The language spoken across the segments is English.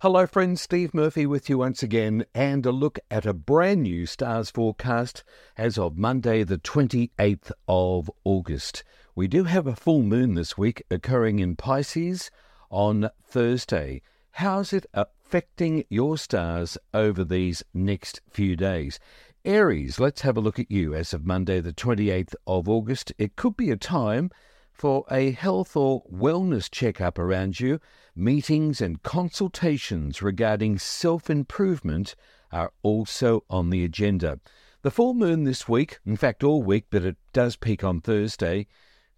Hello, friends. Steve Murphy with you once again, and a look at a brand new stars forecast as of Monday, the 28th of August. We do have a full moon this week occurring in Pisces on Thursday. How's it affecting your stars over these next few days? Aries, let's have a look at you as of Monday, the 28th of August. It could be a time for a health or wellness checkup around you. Meetings and consultations regarding self improvement are also on the agenda. The full moon this week, in fact, all week, but it does peak on Thursday,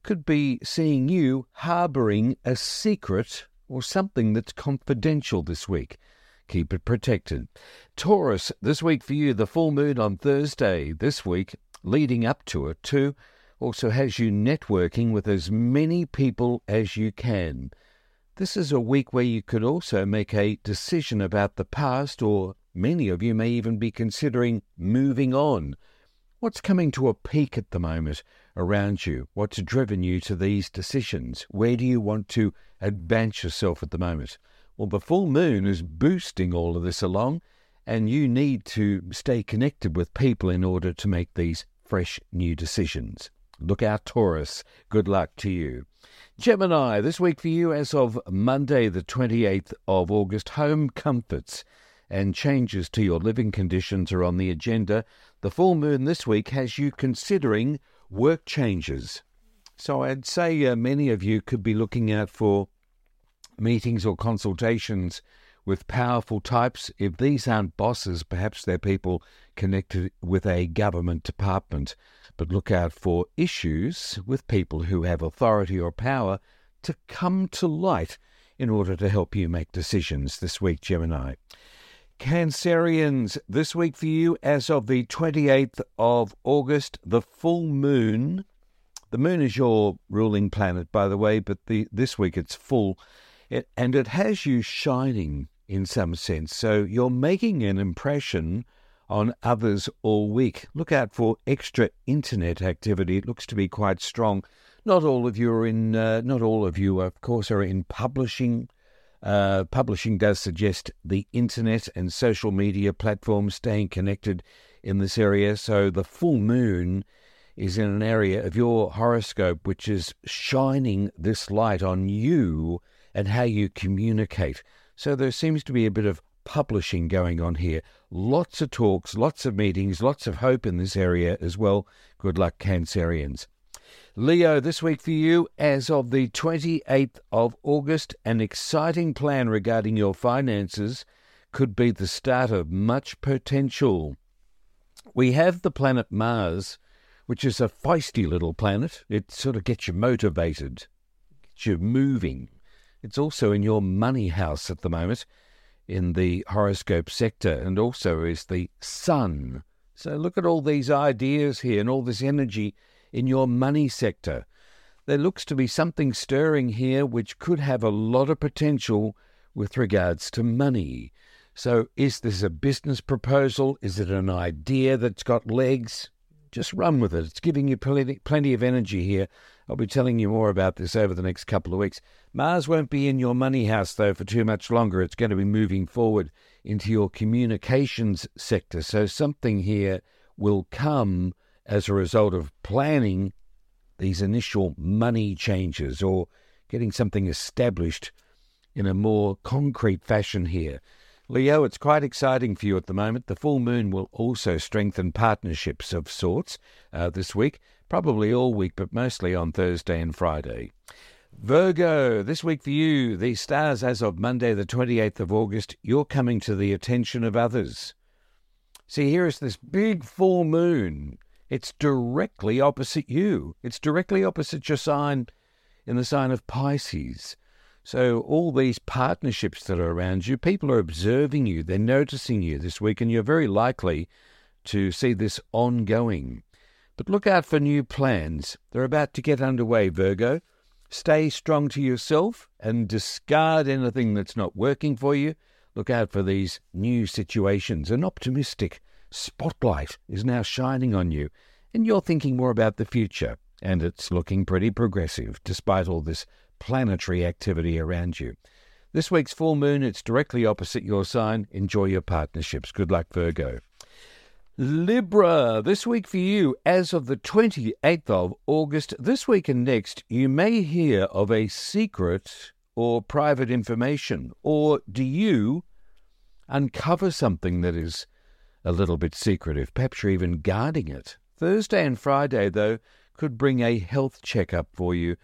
could be seeing you harbouring a secret or something that's confidential this week. Keep it protected. Taurus, this week for you, the full moon on Thursday this week, leading up to it too, also has you networking with as many people as you can. This is a week where you could also make a decision about the past, or many of you may even be considering moving on. What's coming to a peak at the moment around you? What's driven you to these decisions? Where do you want to advance yourself at the moment? Well, the full moon is boosting all of this along, and you need to stay connected with people in order to make these fresh new decisions. Look out, Taurus. Good luck to you. Gemini, this week for you as of Monday, the 28th of August, home comforts and changes to your living conditions are on the agenda. The full moon this week has you considering work changes. So I'd say uh, many of you could be looking out for meetings or consultations with powerful types. If these aren't bosses, perhaps they're people connected with a government department. But look out for issues with people who have authority or power to come to light in order to help you make decisions this week, Gemini. Cancerians, this week for you, as of the 28th of August, the full moon. The moon is your ruling planet, by the way, but the, this week it's full. It, and it has you shining in some sense. So you're making an impression on others all week. Look out for extra internet activity. It looks to be quite strong. Not all of you are in. Uh, not all of you, of course, are in publishing. Uh, publishing does suggest the internet and social media platforms staying connected in this area. So the full moon is in an area of your horoscope which is shining this light on you and how you communicate. So there seems to be a bit of publishing going on here. Lots of talks, lots of meetings, lots of hope in this area as well. Good luck, Cancerians. Leo, this week for you, as of the 28th of August, an exciting plan regarding your finances could be the start of much potential. We have the planet Mars, which is a feisty little planet. It sort of gets you motivated, gets you moving. It's also in your money house at the moment in the horoscope sector and also is the sun. So look at all these ideas here and all this energy in your money sector. There looks to be something stirring here which could have a lot of potential with regards to money. So, is this a business proposal? Is it an idea that's got legs? Just run with it. It's giving you plenty, plenty of energy here. I'll be telling you more about this over the next couple of weeks. Mars won't be in your money house, though, for too much longer. It's going to be moving forward into your communications sector. So something here will come as a result of planning these initial money changes or getting something established in a more concrete fashion here. Leo, it's quite exciting for you at the moment. The full moon will also strengthen partnerships of sorts uh, this week, probably all week, but mostly on Thursday and Friday. Virgo, this week for you, the stars as of Monday, the 28th of August, you're coming to the attention of others. See, here is this big full moon. It's directly opposite you, it's directly opposite your sign in the sign of Pisces. So, all these partnerships that are around you, people are observing you, they're noticing you this week, and you're very likely to see this ongoing. But look out for new plans. They're about to get underway, Virgo. Stay strong to yourself and discard anything that's not working for you. Look out for these new situations. An optimistic spotlight is now shining on you, and you're thinking more about the future. And it's looking pretty progressive despite all this planetary activity around you. This week's full moon, it's directly opposite your sign. Enjoy your partnerships. Good luck, Virgo. Libra, this week for you, as of the 28th of August, this week and next, you may hear of a secret or private information, or do you uncover something that is a little bit secretive? Perhaps you're even guarding it. Thursday and Friday, though, could bring a health checkup for you.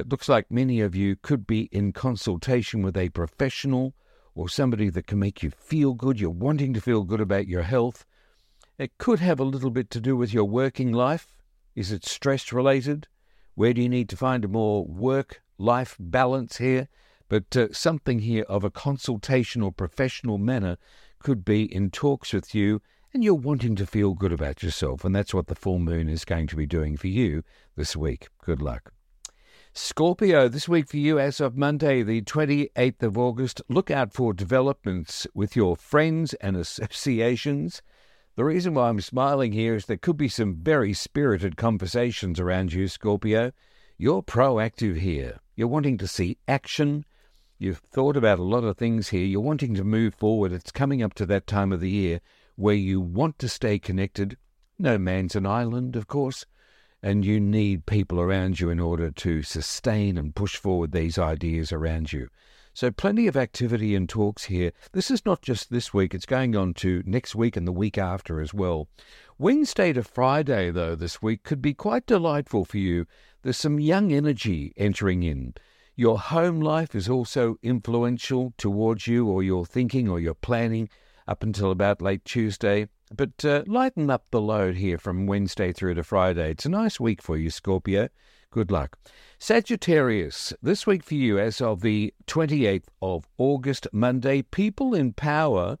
It looks like many of you could be in consultation with a professional or somebody that can make you feel good. You're wanting to feel good about your health. It could have a little bit to do with your working life. Is it stress related? Where do you need to find a more work life balance here? But uh, something here of a consultation or professional manner could be in talks with you and you're wanting to feel good about yourself. And that's what the full moon is going to be doing for you this week. Good luck. Scorpio, this week for you, as of Monday, the 28th of August, look out for developments with your friends and associations. The reason why I'm smiling here is there could be some very spirited conversations around you, Scorpio. You're proactive here. You're wanting to see action. You've thought about a lot of things here. You're wanting to move forward. It's coming up to that time of the year where you want to stay connected. No man's an island, of course, and you need people around you in order to sustain and push forward these ideas around you. So, plenty of activity and talks here. This is not just this week, it's going on to next week and the week after as well. Wednesday to Friday, though, this week could be quite delightful for you. There's some young energy entering in. Your home life is also influential towards you, or your thinking, or your planning up until about late Tuesday. But uh, lighten up the load here from Wednesday through to Friday. It's a nice week for you, Scorpio. Good luck. Sagittarius, this week for you, as of the 28th of August, Monday, people in power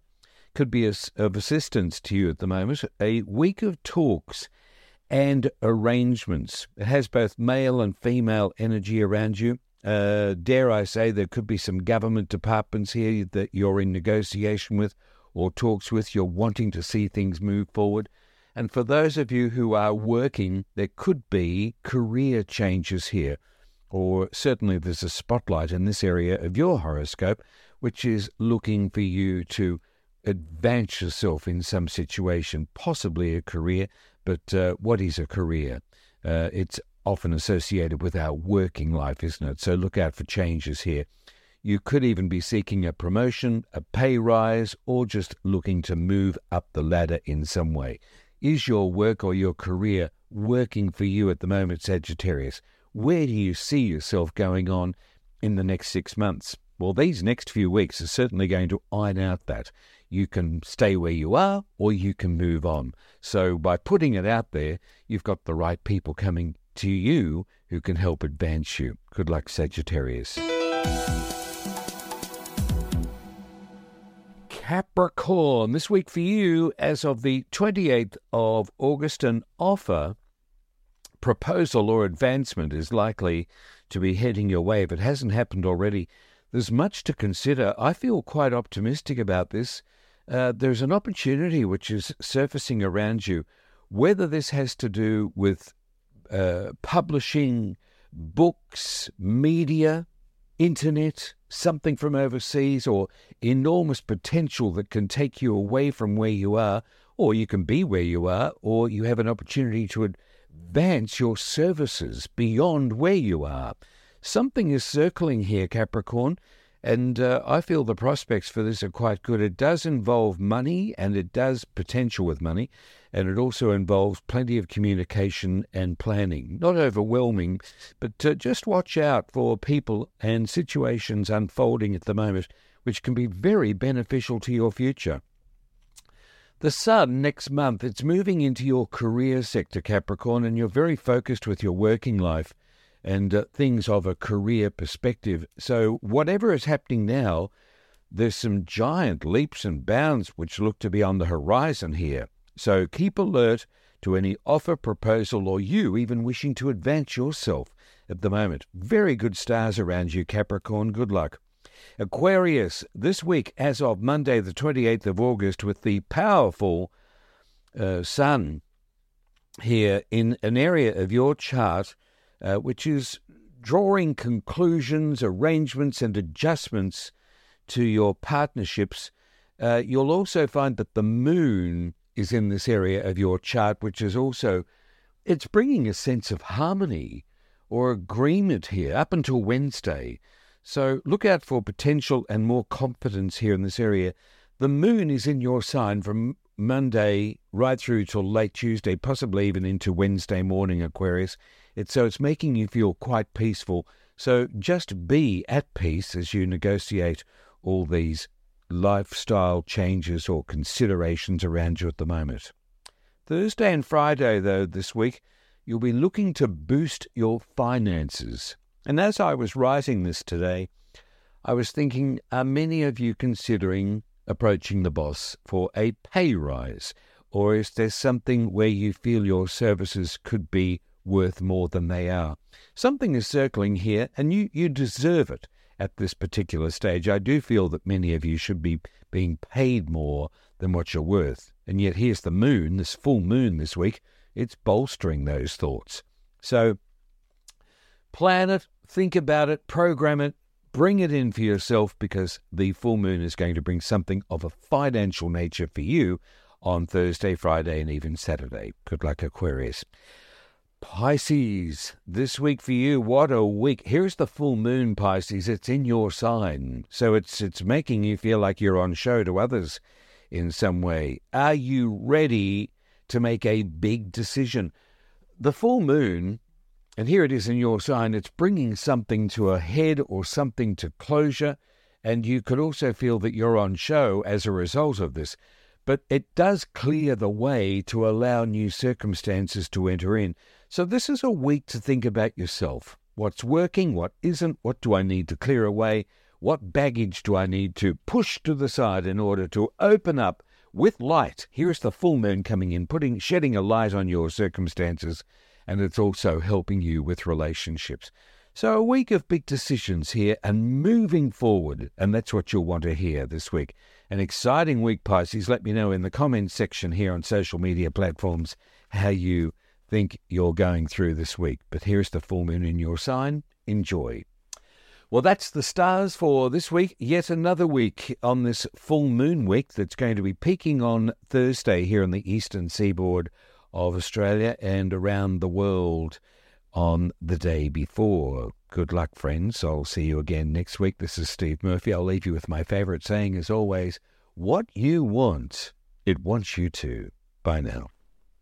could be of assistance to you at the moment. A week of talks and arrangements. It has both male and female energy around you. Uh, dare I say, there could be some government departments here that you're in negotiation with or talks with. You're wanting to see things move forward. And for those of you who are working, there could be career changes here, or certainly there's a spotlight in this area of your horoscope, which is looking for you to advance yourself in some situation, possibly a career. But uh, what is a career? Uh, it's often associated with our working life, isn't it? So look out for changes here. You could even be seeking a promotion, a pay rise, or just looking to move up the ladder in some way. Is your work or your career working for you at the moment, Sagittarius? Where do you see yourself going on in the next six months? Well, these next few weeks are certainly going to iron out that. You can stay where you are or you can move on. So, by putting it out there, you've got the right people coming to you who can help advance you. Good luck, Sagittarius. Capricorn, this week for you, as of the 28th of August, an offer, proposal, or advancement is likely to be heading your way. If it hasn't happened already, there's much to consider. I feel quite optimistic about this. Uh, there's an opportunity which is surfacing around you, whether this has to do with uh, publishing, books, media, internet, something from overseas, or enormous potential that can take you away from where you are, or you can be where you are, or you have an opportunity to advance your services beyond where you are. Something is circling here, Capricorn, and uh, I feel the prospects for this are quite good. It does involve money and it does potential with money, and it also involves plenty of communication and planning. Not overwhelming, but uh, just watch out for people and situations unfolding at the moment which can be very beneficial to your future. The sun next month, it's moving into your career sector, Capricorn, and you're very focused with your working life and uh, things of a career perspective. So, whatever is happening now, there's some giant leaps and bounds which look to be on the horizon here. So, keep alert to any offer, proposal, or you even wishing to advance yourself at the moment. Very good stars around you, Capricorn. Good luck. Aquarius, this week, as of Monday, the 28th of August, with the powerful uh, Sun here in an area of your chart uh, which is drawing conclusions, arrangements, and adjustments to your partnerships, uh, you'll also find that the moon is in this area of your chart, which is also it's bringing a sense of harmony or agreement here up until Wednesday. So look out for potential and more confidence here in this area. The moon is in your sign from Monday right through till late Tuesday, possibly even into Wednesday morning, Aquarius. It's, so it's making you feel quite peaceful. So just be at peace as you negotiate all these lifestyle changes or considerations around you at the moment. Thursday and Friday, though, this week, you'll be looking to boost your finances. And as I was writing this today, I was thinking are many of you considering approaching the boss for a pay rise? Or is there something where you feel your services could be worth more than they are? Something is circling here, and you, you deserve it at this particular stage. I do feel that many of you should be being paid more than what you're worth. And yet here's the moon, this full moon this week, it's bolstering those thoughts. So plan it, think about it, program it, bring it in for yourself because the full moon is going to bring something of a financial nature for you on Thursday, Friday, and even Saturday. Good luck, Aquarius. Pisces, this week for you, what a week. Here's the full moon, Pisces. It's in your sign. So it's it's making you feel like you're on show to others in some way. Are you ready to make a big decision? The full moon, and here it is in your sign, it's bringing something to a head or something to closure, and you could also feel that you're on show as a result of this. But it does clear the way to allow new circumstances to enter in. So, this is a week to think about yourself. What's working? What isn't? What do I need to clear away? What baggage do I need to push to the side in order to open up with light? Here's the full moon coming in, putting shedding a light on your circumstances, and it's also helping you with relationships. So a week of big decisions here and moving forward, and that's what you'll want to hear this week. An exciting week, Pisces. Let me know in the comments section here on social media platforms how you think you're going through this week. But here's the full moon in your sign. Enjoy. Well, that's the stars for this week. Yet another week on this full moon week that's going to be peaking on Thursday here on the eastern seaboard of Australia and around the world on the day before. Good luck, friends. I'll see you again next week. This is Steve Murphy. I'll leave you with my favorite saying, as always what you want, it wants you to. Bye now.